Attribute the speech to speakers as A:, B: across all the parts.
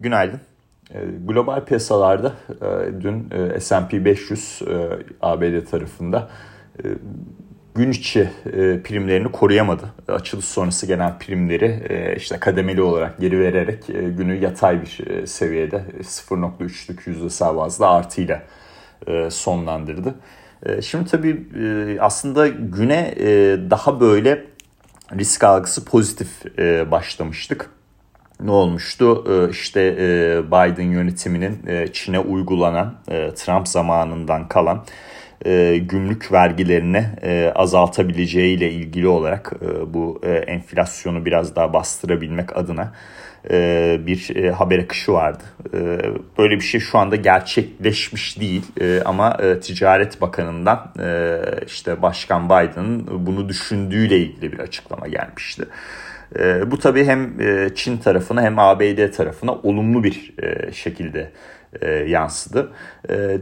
A: Günaydın. Ee, global piyasalarda e, dün e, S&P 500 e, ABD tarafında gün içi primlerini koruyamadı. Açılış sonrası gelen primleri işte kademeli olarak geri vererek günü yatay bir seviyede 0.3'lük yüzdesel bazda artıyla sonlandırdı. Şimdi tabii aslında güne daha böyle risk algısı pozitif başlamıştık ne olmuştu? Ee, işte e, Biden yönetiminin e, Çin'e uygulanan e, Trump zamanından kalan gümrük vergilerini azaltabileceği ile ilgili olarak bu enflasyonu biraz daha bastırabilmek adına bir haber akışı vardı. Böyle bir şey şu anda gerçekleşmiş değil ama Ticaret Bakanı'ndan işte Başkan Biden'ın bunu düşündüğüyle ilgili bir açıklama gelmişti. E, bu tabii hem e, Çin tarafına hem ABD tarafına olumlu bir e, şekilde e, yansıdı.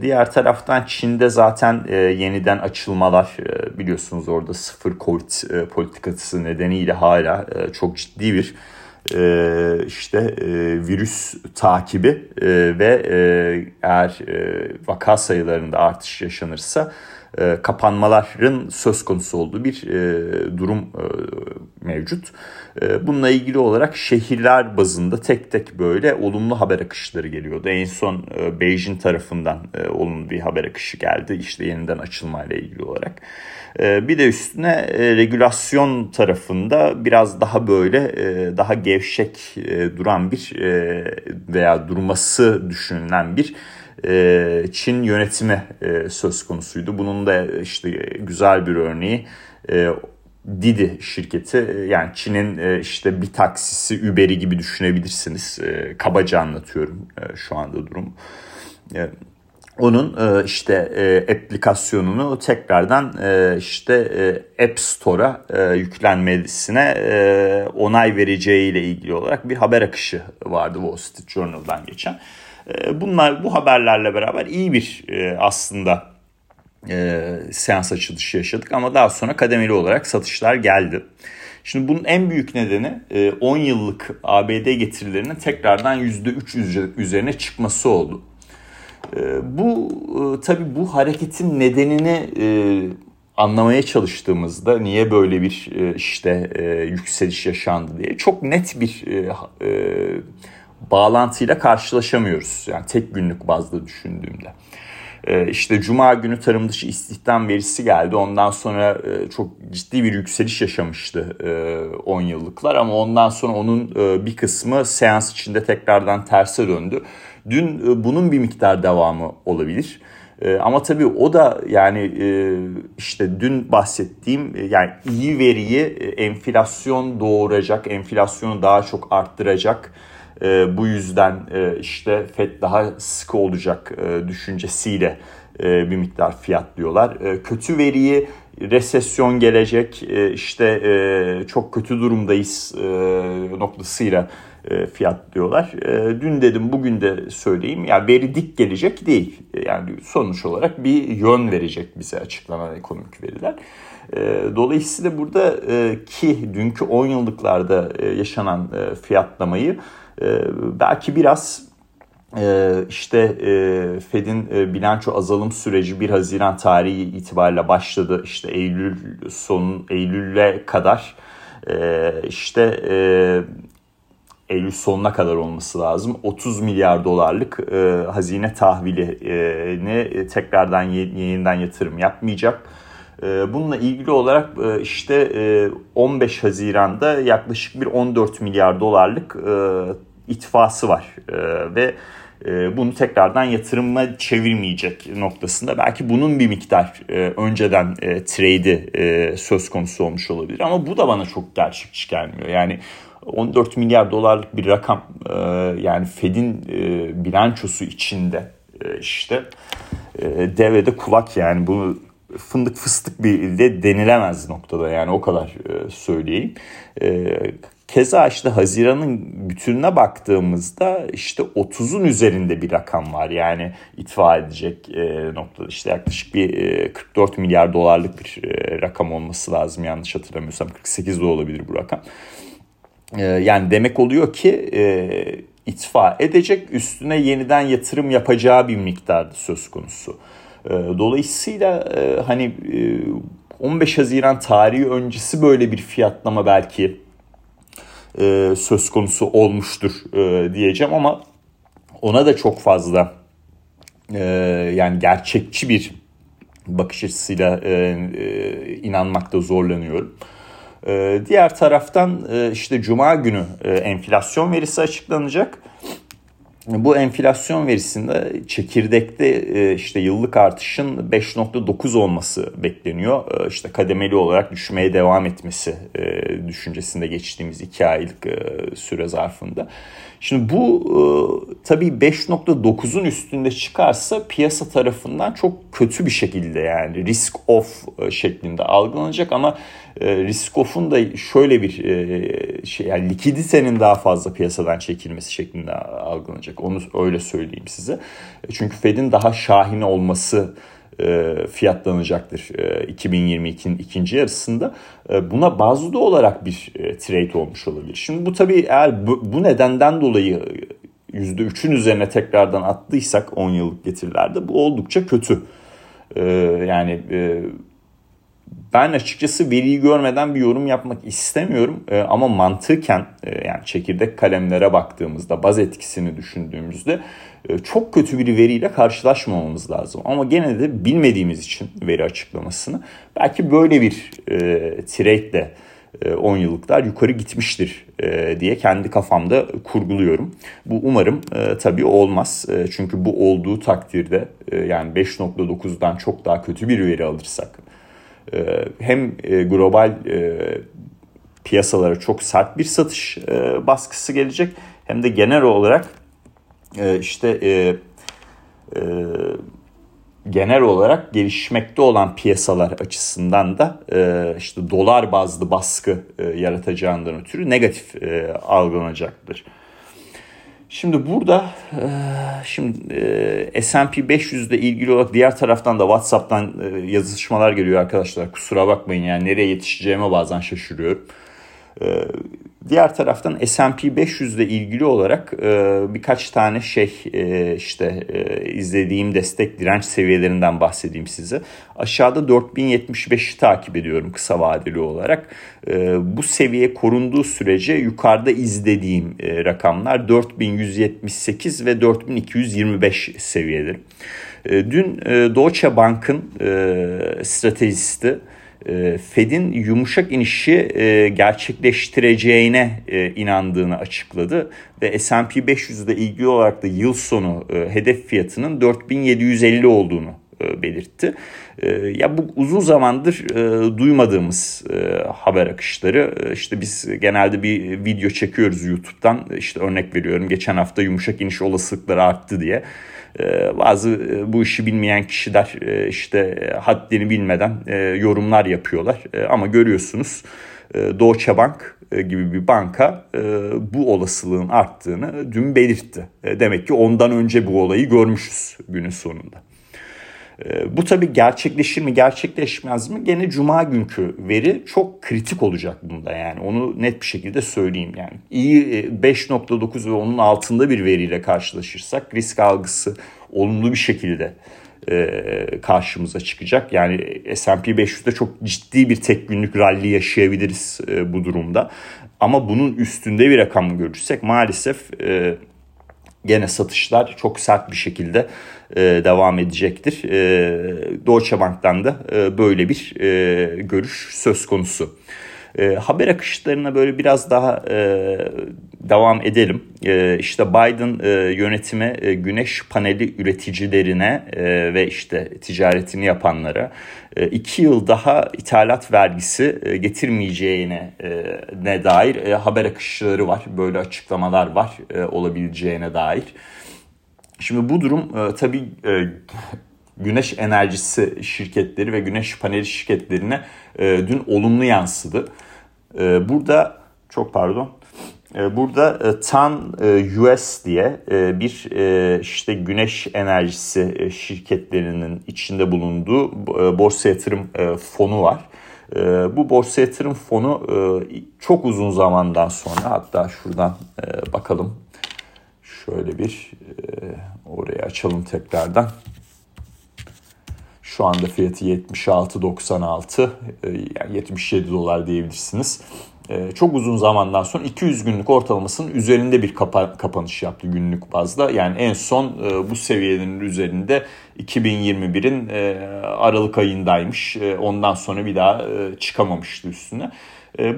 A: Diğer taraftan Çin'de zaten yeniden açılmalar biliyorsunuz orada sıfır Covid politikası nedeniyle hala çok ciddi bir işte virüs takibi ve eğer e, vaka sayılarında artış yaşanırsa e, kapanmaların söz konusu olduğu bir e, durum e, mevcut. E, bununla ilgili olarak şehirler bazında tek tek böyle olumlu haber akışları geliyordu. En son Beijing tarafından olumlu bir haber akışı geldi işte yeniden açılmayla ilgili olarak. Bir de üstüne regülasyon tarafında biraz daha böyle daha gevşek duran bir veya durması düşünülen bir e, Çin yönetimi e, söz konusuydu. Bunun da işte güzel bir örneği e, Didi şirketi yani Çin'in işte bir taksisi Uber'i gibi düşünebilirsiniz. Kabaca anlatıyorum şu anda durum. Onun işte aplikasyonunu tekrardan işte App Store'a yüklenmesine onay vereceği ile ilgili olarak bir haber akışı vardı Wall Street Journal'dan geçen. Ee, bunlar bu haberlerle beraber iyi bir e, aslında e, seans açılışı yaşadık ama daha sonra kademeli olarak satışlar geldi. Şimdi bunun en büyük nedeni 10 e, yıllık ABD getirilerinin tekrardan %3 üzerine çıkması oldu. Bu tabi bu hareketin nedenini anlamaya çalıştığımızda niye böyle bir işte yükseliş yaşandı diye çok net bir bağlantıyla karşılaşamıyoruz. Yani tek günlük bazda düşündüğümde. Ee, işte Cuma günü tarım dışı istihdam verisi geldi. Ondan sonra e, çok ciddi bir yükseliş yaşamıştı 10 e, yıllıklar. Ama ondan sonra onun e, bir kısmı seans içinde tekrardan terse döndü. Dün bunun bir miktar devamı olabilir. Ama tabii o da yani işte dün bahsettiğim yani iyi veriyi enflasyon doğuracak, enflasyonu daha çok arttıracak e, bu yüzden e, işte FED daha sıkı olacak e, düşüncesiyle e, bir miktar fiyatlıyorlar. E, kötü veriyi resesyon gelecek e, işte e, çok kötü durumdayız e, noktasıyla e, fiyatlıyorlar. E, dün dedim bugün de söyleyeyim yani veri dik gelecek değil. Yani sonuç olarak bir yön verecek bize açıklanan ekonomik veriler. E, dolayısıyla burada e, ki dünkü 10 yıllıklarda e, yaşanan e, fiyatlamayı belki biraz e, işte e, Fed'in e, bilanço azalım süreci 1 Haziran tarihi itibariyle başladı. İşte Eylül son Eylül'e kadar işte Eylül sonuna kadar olması lazım. 30 milyar dolarlık hazine tahvilini tekrardan yeniden yatırım yapmayacak. Bununla ilgili olarak işte 15 Haziran'da yaklaşık bir 14 milyar dolarlık itfası var e, ve e, bunu tekrardan yatırıma çevirmeyecek noktasında belki bunun bir miktar e, önceden e, trade'i e, söz konusu olmuş olabilir ama bu da bana çok gerçekçi gelmiyor. Yani 14 milyar dolarlık bir rakam e, yani Fed'in e, bilançosu içinde e, işte e, devede kulak yani bunu fındık fıstık bir de denilemez noktada yani o kadar e, söyleyeyim. E, Keza işte Haziran'ın bütününe baktığımızda işte 30'un üzerinde bir rakam var. Yani itfa edecek e, noktada işte yaklaşık bir e, 44 milyar dolarlık bir e, rakam olması lazım. Yanlış hatırlamıyorsam 48 de olabilir bu rakam. E, yani demek oluyor ki e, itfa edecek üstüne yeniden yatırım yapacağı bir miktardı söz konusu. E, dolayısıyla e, hani e, 15 Haziran tarihi öncesi böyle bir fiyatlama belki e, söz konusu olmuştur e, diyeceğim ama ona da çok fazla e, yani gerçekçi bir bakış açısıyla e, e, inanmakta zorlanıyorum. E, diğer taraftan e, işte Cuma günü e, enflasyon verisi açıklanacak. Bu enflasyon verisinde çekirdekte e, işte yıllık artışın 5.9 olması bekleniyor. E, işte kademeli olarak düşmeye devam etmesi e, düşüncesinde geçtiğimiz 2 aylık süre zarfında. Şimdi bu tabii 5.9'un üstünde çıkarsa piyasa tarafından çok kötü bir şekilde yani risk off şeklinde algılanacak ama risk off'un da şöyle bir şey yani likiditenin daha fazla piyasadan çekilmesi şeklinde algılanacak. Onu öyle söyleyeyim size. Çünkü Fed'in daha şahin olması e, fiyatlanacaktır 2022'nin e, ikinci yarısında. E, buna bazı da olarak bir trade olmuş olabilir. Şimdi bu tabii eğer bu, nedenden dolayı %3'ün üzerine tekrardan attıysak 10 yıllık getirilerde bu oldukça kötü. Yani ben açıkçası veriyi görmeden bir yorum yapmak istemiyorum e, ama mantıken e, yani çekirdek kalemlere baktığımızda baz etkisini düşündüğümüzde e, çok kötü bir veriyle karşılaşmamamız lazım. Ama gene de bilmediğimiz için veri açıklamasını belki böyle bir e, trade'le 10 yıllıklar yukarı gitmiştir diye kendi kafamda kurguluyorum. Bu umarım tabii olmaz. Çünkü bu olduğu takdirde yani 5.9'dan çok daha kötü bir veri alırsak hem e, global e, piyasalara çok sert bir satış e, baskısı gelecek hem de genel olarak işte genel olarak gelişmekte olan piyasalar açısından da işte dolar bazlı baskı yaratacağından ötürü negatif algılanacaktır. Şimdi burada e, şimdi S&P 500 ile ilgili olarak diğer taraftan da WhatsApp'tan e, yazışmalar geliyor arkadaşlar. Kusura bakmayın yani nereye yetişeceğime bazen şaşırıyorum. Diğer taraftan S&P 500 ile ilgili olarak e, birkaç tane şey e, işte e, izlediğim destek direnç seviyelerinden bahsedeyim size. Aşağıda 4075'i takip ediyorum kısa vadeli olarak. Bu seviye korunduğu sürece yukarıda izlediğim rakamlar 4178 ve 4225 seviyeleri. Dün e, Deutsche Bank'ın e, stratejisti Fed'in yumuşak inişi e, gerçekleştireceğine e, inandığını açıkladı ve S&P 500 ile ilgili olarak da yıl sonu hedef fiyatının 4750 olduğunu belirtti. Ya bu uzun zamandır duymadığımız haber akışları. İşte biz genelde bir video çekiyoruz YouTube'dan. İşte örnek veriyorum geçen hafta yumuşak iniş olasılıkları arttı diye. Ee, bazı e, bu işi bilmeyen kişiler e, işte haddini bilmeden e, yorumlar yapıyorlar. Ama görüyorsunuz Deutsche Bank gibi bir banka bu olasılığın arttığını dün belirtti. Demek ki ondan önce bu olayı görmüşüz günün sonunda. Ee, bu tabii gerçekleşir mi gerçekleşmez mi gene cuma günkü veri çok kritik olacak bunda yani onu net bir şekilde söyleyeyim yani. İyi 5.9 e, ve onun altında bir veriyle karşılaşırsak risk algısı olumlu bir şekilde e, karşımıza çıkacak. Yani S&P 500'de çok ciddi bir tek günlük rally yaşayabiliriz e, bu durumda. Ama bunun üstünde bir rakam görürsek maalesef gene satışlar çok sert bir şekilde e, devam edecektir. E, Deutsche Bank'tan da e, böyle bir e, görüş söz konusu. E, haber akışlarına böyle biraz daha e, devam edelim. E, işte Biden e, yönetime e, güneş paneli üreticilerine e, ve işte ticaretini yapanlara e, iki yıl daha ithalat vergisi e, getirmeyeceğine e, ne dair e, haber akışları var. Böyle açıklamalar var e, olabileceğine dair. Şimdi bu durum e, tabii e, güneş enerjisi şirketleri ve güneş paneli şirketlerine e, dün olumlu yansıdı. E, burada çok pardon. E, burada e, TAN e, US diye e, bir e, işte güneş enerjisi e, şirketlerinin içinde bulunduğu e, borsa yatırım e, fonu var. E, bu borsa yatırım fonu e, çok uzun zamandan sonra hatta şuradan e, bakalım şöyle bir orayı açalım tekrardan. Şu anda fiyatı 76.96 yani 77 dolar diyebilirsiniz. Ee, çok uzun zamandan sonra 200 günlük ortalamasının üzerinde bir kapa kapanış yaptı günlük bazda. Yani en son e, bu seviyelerin üzerinde 2021'in e, Aralık ayındaymış. E, ondan sonra bir daha çıkamamıştı üstüne.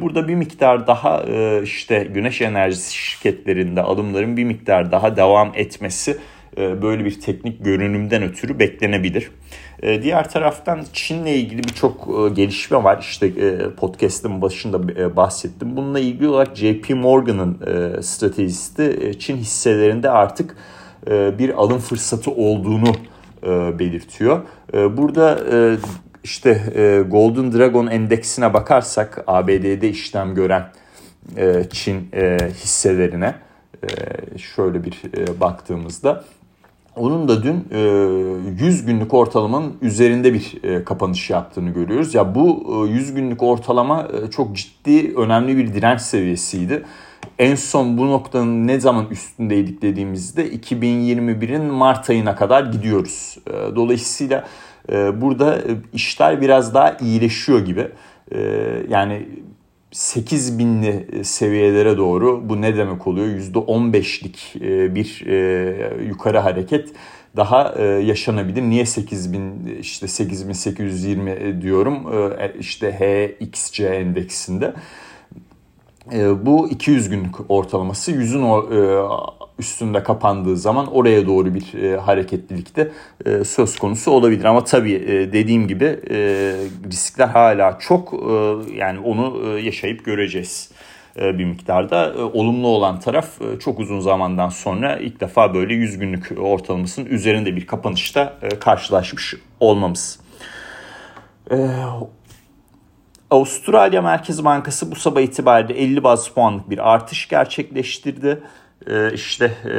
A: Burada bir miktar daha işte güneş enerjisi şirketlerinde alımların bir miktar daha devam etmesi böyle bir teknik görünümden ötürü beklenebilir. E, diğer taraftan Çin'le ilgili birçok e, gelişme var. İşte e, podcast'ın başında bahsettim. Bununla ilgili olarak JP Morgan'ın stratejisti Çin hisselerinde artık bir alım fırsatı olduğunu belirtiyor. Burada işte Golden Dragon endeksine bakarsak ABD'de işlem gören Çin hisselerine şöyle bir baktığımızda onun da dün 100 e, günlük ortalamanın üzerinde bir e, kapanış yaptığını görüyoruz. Ya bu 100 e, günlük ortalama çok ciddi önemli bir direnç seviyesiydi. En son bu noktanın ne zaman üstündeydik dediğimizde 2021'in Mart ayına kadar gidiyoruz. Dolayısıyla burada işler biraz daha iyileşiyor gibi. Yani 8 binli e, seviyelere doğru bu ne demek oluyor? %15'lik e, bir e, yukarı hareket daha yaşanabilir. Niye 8000 işte 8820 diyorum işte HXC endeksinde. Bu 200 günlük ortalaması 100'ün üstünde kapandığı zaman oraya doğru bir e, hareketlilik de e, söz konusu olabilir. Ama tabii e, dediğim gibi e, riskler hala çok e, yani onu e, yaşayıp göreceğiz e, bir miktarda. E, olumlu olan taraf e, çok uzun zamandan sonra ilk defa böyle 100 günlük ortalamasının üzerinde bir kapanışta karşılaşmış olmamız. Avustralya Merkez Bankası bu sabah itibariyle 50 baz puanlık bir artış gerçekleştirdi. E, işte e,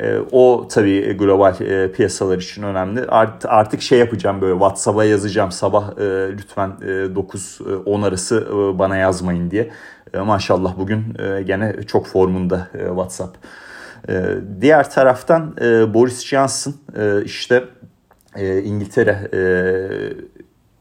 A: e, o tabii global e, piyasalar için önemli. Art, artık şey yapacağım böyle WhatsApp'a yazacağım sabah e, lütfen e, 9-10 arası e, bana yazmayın diye. E, maşallah bugün e, gene çok formunda e, WhatsApp. E, diğer taraftan e, Boris Johnson e, işte e, İngiltere e,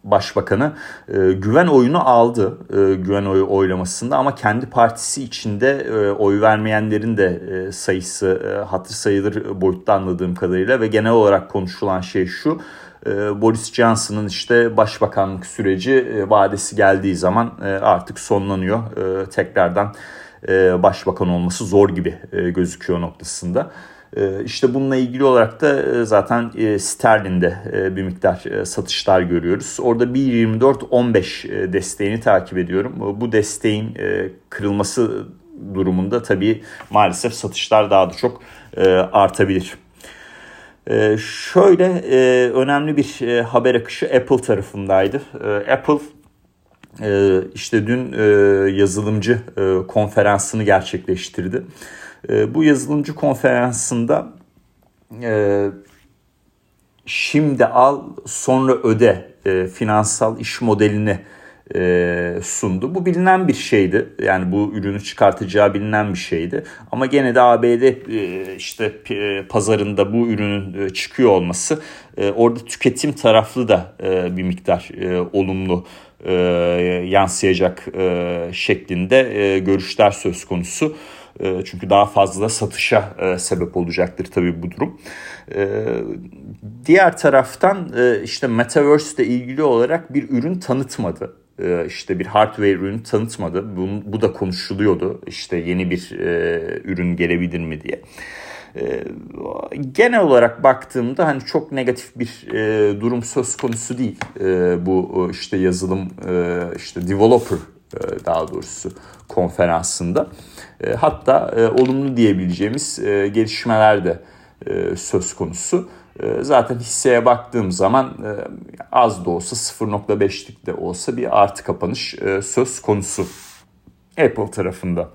A: Başbakanı e, güven oyunu aldı e, güven oyu oylamasında ama kendi partisi içinde e, oy vermeyenlerin de e, sayısı e, hatır sayılır boyutta anladığım kadarıyla ve genel olarak konuşulan şey şu e, Boris Johnson'ın işte başbakanlık süreci e, vadesi geldiği zaman e, artık sonlanıyor e, tekrardan e, başbakan olması zor gibi e, gözüküyor noktasında. Ee, işte bununla ilgili olarak da e, zaten e, sterlinde e, bir miktar satışlar görüyoruz. Orada 1.24-15 desteğini takip ediyorum. Bu desteğin kırılması durumunda tabii maalesef satışlar daha da çok artabilir. Şöyle önemli bir haber akışı Apple tarafındaydı. Apple işte dün yazılımcı konferansını gerçekleştirdi. E, bu yazılımcı konferansında e, şimdi al sonra öde e, finansal iş modelini e, sundu. Bu bilinen bir şeydi. Yani bu ürünü çıkartacağı bilinen bir şeydi. Ama gene de ABD e, işte e, pazarında bu ürünün e, çıkıyor olması e, orada tüketim taraflı da e, bir miktar e, olumlu e, yansıyacak e, şeklinde e, görüşler söz konusu. Ee, çünkü daha fazla satışa e, sebep olacaktır tabii bu durum. Ee, diğer taraftan e, işte Metaverse ile ilgili olarak bir ürün tanıtmadı ee, işte bir hardware ürün tanıtmadı. Bu, bu da konuşuluyordu. İşte yeni bir e, ürün gelebilir mi diye. genel olarak baktığımda hani çok negatif bir durum söz konusu değil. bu işte yazılım işte developer daha doğrusu konferansında. E, hatta e, olumlu diyebileceğimiz e, gelişmeler de söz konusu. Zaten hisseye baktığım zaman az da olsa 0.5'lik de olsa bir artı kapanış söz konusu Apple tarafında.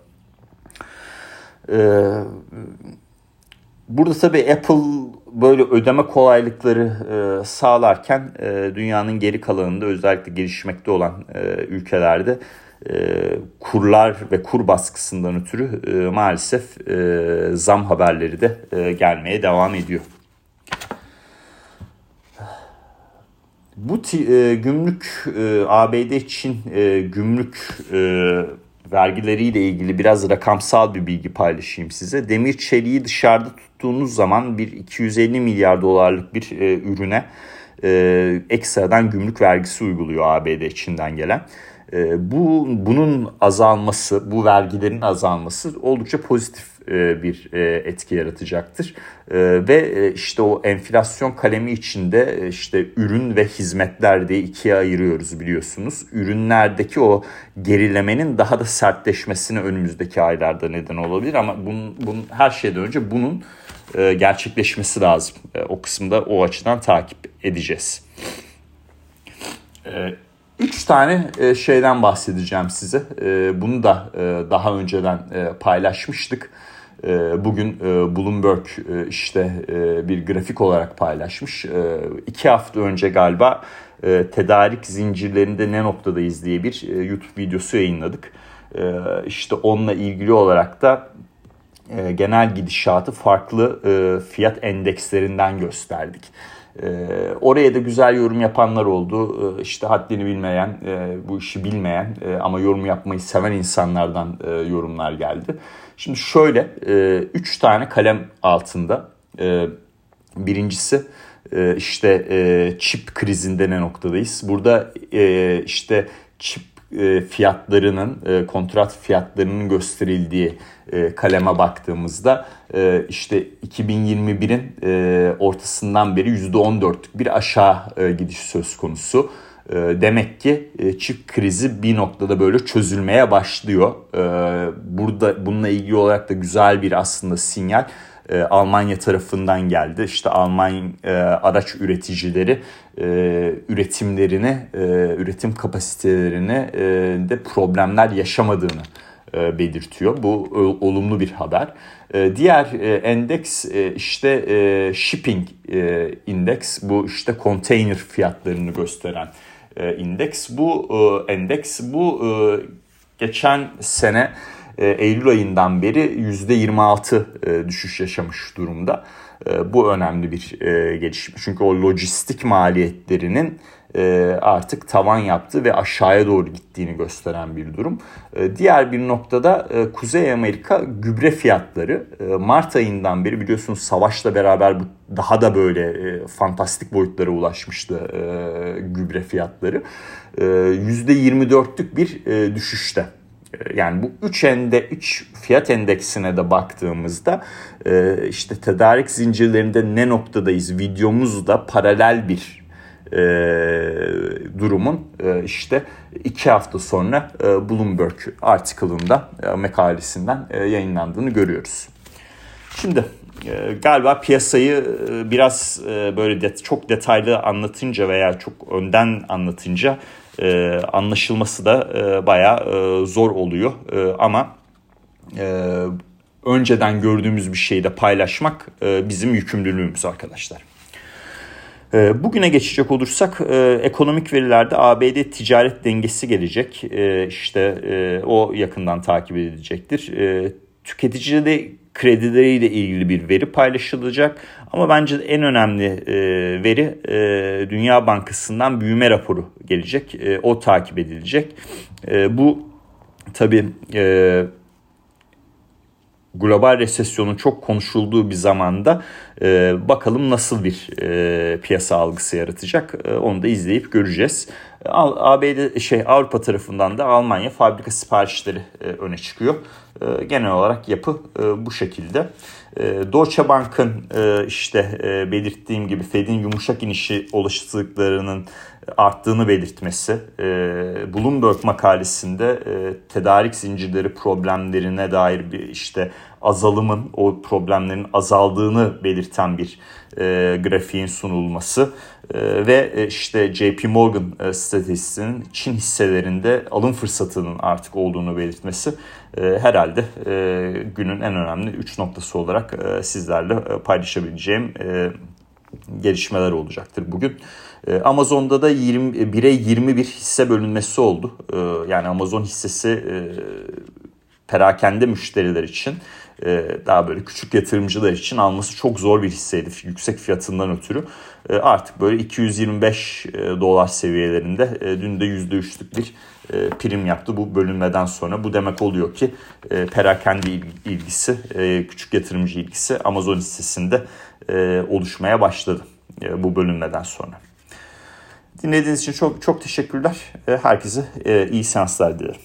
A: Burada tabii Apple böyle ödeme kolaylıkları sağlarken dünyanın geri kalanında özellikle gelişmekte olan ülkelerde kurlar ve kur baskısından ötürü maalesef zam haberleri de gelmeye devam ediyor. Bu e, gümrük e, ABD için e, gümrük e, vergileriyle ilgili biraz rakamsal bir bilgi paylaşayım size. Demir çeliği dışarıda tuttuğunuz zaman bir 250 milyar dolarlık bir e, ürüne e, ekstradan gümrük vergisi uyguluyor ABD içinden gelen. E, bu bunun azalması, bu vergilerin azalması oldukça pozitif e, bir e, etki yaratacaktır. E, ve işte o enflasyon kalemi içinde işte ürün ve hizmetler diye ikiye ayırıyoruz biliyorsunuz. Ürünlerdeki o gerilemenin daha da sertleşmesine önümüzdeki aylarda neden olabilir ama bunun, bunun her şeyden önce bunun gerçekleşmesi lazım. O kısımda o açıdan takip edeceğiz. Üç tane şeyden bahsedeceğim size. Bunu da daha önceden paylaşmıştık. Bugün e, Bloomberg e, işte e, bir grafik olarak paylaşmış. İki hafta önce galiba tedarik zincirlerinde ne noktadayız diye bir YouTube videosu yayınladık. İşte onunla ilgili olarak da genel gidişatı farklı fiyat endekslerinden gösterdik. Oraya da güzel yorum yapanlar oldu. İşte haddini bilmeyen, bu işi bilmeyen ama yorum yapmayı seven insanlardan yorumlar geldi. Şimdi şöyle e, üç tane kalem altında. E, birincisi e, işte e, çip krizinde ne noktadayız? Burada e, işte çip e, fiyatlarının, e, kontrat fiyatlarının gösterildiği e, kaleme baktığımızda e, işte 2021'in e, ortasından beri %14'lük bir aşağı e, gidiş söz konusu. Demek ki e, çip krizi bir noktada böyle çözülmeye başlıyor. Burada bununla ilgili olarak da güzel bir aslında sinyal e, Almanya tarafından geldi. İşte Alman e, araç üreticileri üretimlerini, üretim kapasitelerini de problemler yaşamadığını belirtiyor. Bu olumlu bir haber. Diğer endeks işte shipping indeks bu işte konteyner fiyatlarını gösteren e, indeks. Bu e, endeks bu e, geçen sene e, Eylül ayından beri %26 e, düşüş yaşamış durumda. E, bu önemli bir e, gelişme. Çünkü o lojistik maliyetlerinin e, artık tavan yaptı ve aşağıya doğru gittiğini gösteren bir durum. E, diğer bir noktada e, Kuzey Amerika gübre fiyatları Mart ayından beri biliyorsunuz savaşla beraber daha da böyle fantastik boyutlara ulaşmıştı gübre fiyatları. %24'lük bir düşüşte. Yani bu 3 ende 3 fiyat endeksine de baktığımızda işte tedarik zincirlerinde ne noktadayız videomuzda paralel bir e, durumun e, işte iki hafta sonra e, Bloomberg artikelında e, e, yayınlandığını görüyoruz. Şimdi e, galiba piyasayı e, biraz e, böyle çok detaylı anlatınca veya çok önden anlatınca e, anlaşılması da e, bayağı e, zor oluyor e, ama e, önceden gördüğümüz bir şeyi de paylaşmak e, bizim yükümlülüğümüz arkadaşlar. Ee, bugüne geçecek olursak e, ekonomik verilerde ABD ticaret dengesi gelecek. E, işte e, o yakından takip edilecektir. E, tüketicide kredileriyle ilgili bir veri paylaşılacak. Ama bence en önemli e, veri e, Dünya Bankası'ndan büyüme raporu gelecek. E, o takip edilecek. E, bu tabii... E, global resesyonun çok konuşulduğu bir zamanda e, bakalım nasıl bir e, piyasa algısı yaratacak e, onu da izleyip göreceğiz. ABD şey Avrupa tarafından da Almanya fabrika siparişleri e, öne çıkıyor. E, genel olarak yapı e, bu şekilde. Deutsche Bank'ın işte belirttiğim gibi Fed'in yumuşak inişi olasılıklarının arttığını belirtmesi, Bloomberg makalesinde tedarik zincirleri problemlerine dair bir işte azalımın, o problemlerin azaldığını belirten bir grafiğin sunulması ve e, işte JP Morgan e, stratejisinin Çin hisselerinde alım fırsatının artık olduğunu belirtmesi e, herhalde günün en önemli 3 noktası olarak sizlerle paylaşabileceğim gelişmeler olacaktır bugün. Amazon'da da 20, 1'e 21 hisse bölünmesi oldu. Yani Amazon hissesi perakende müşteriler için daha böyle küçük yatırımcılar için alması çok zor bir hisseydi yüksek fiyatından ötürü. Artık böyle 225 dolar seviyelerinde dün de %3'lük bir prim yaptı bu bölünmeden sonra. Bu demek oluyor ki perakende ilgisi, küçük yatırımcı ilgisi Amazon hissesinde oluşmaya başladı bu bölünmeden sonra. Dinlediğiniz için çok çok teşekkürler. Herkese iyi seanslar dilerim.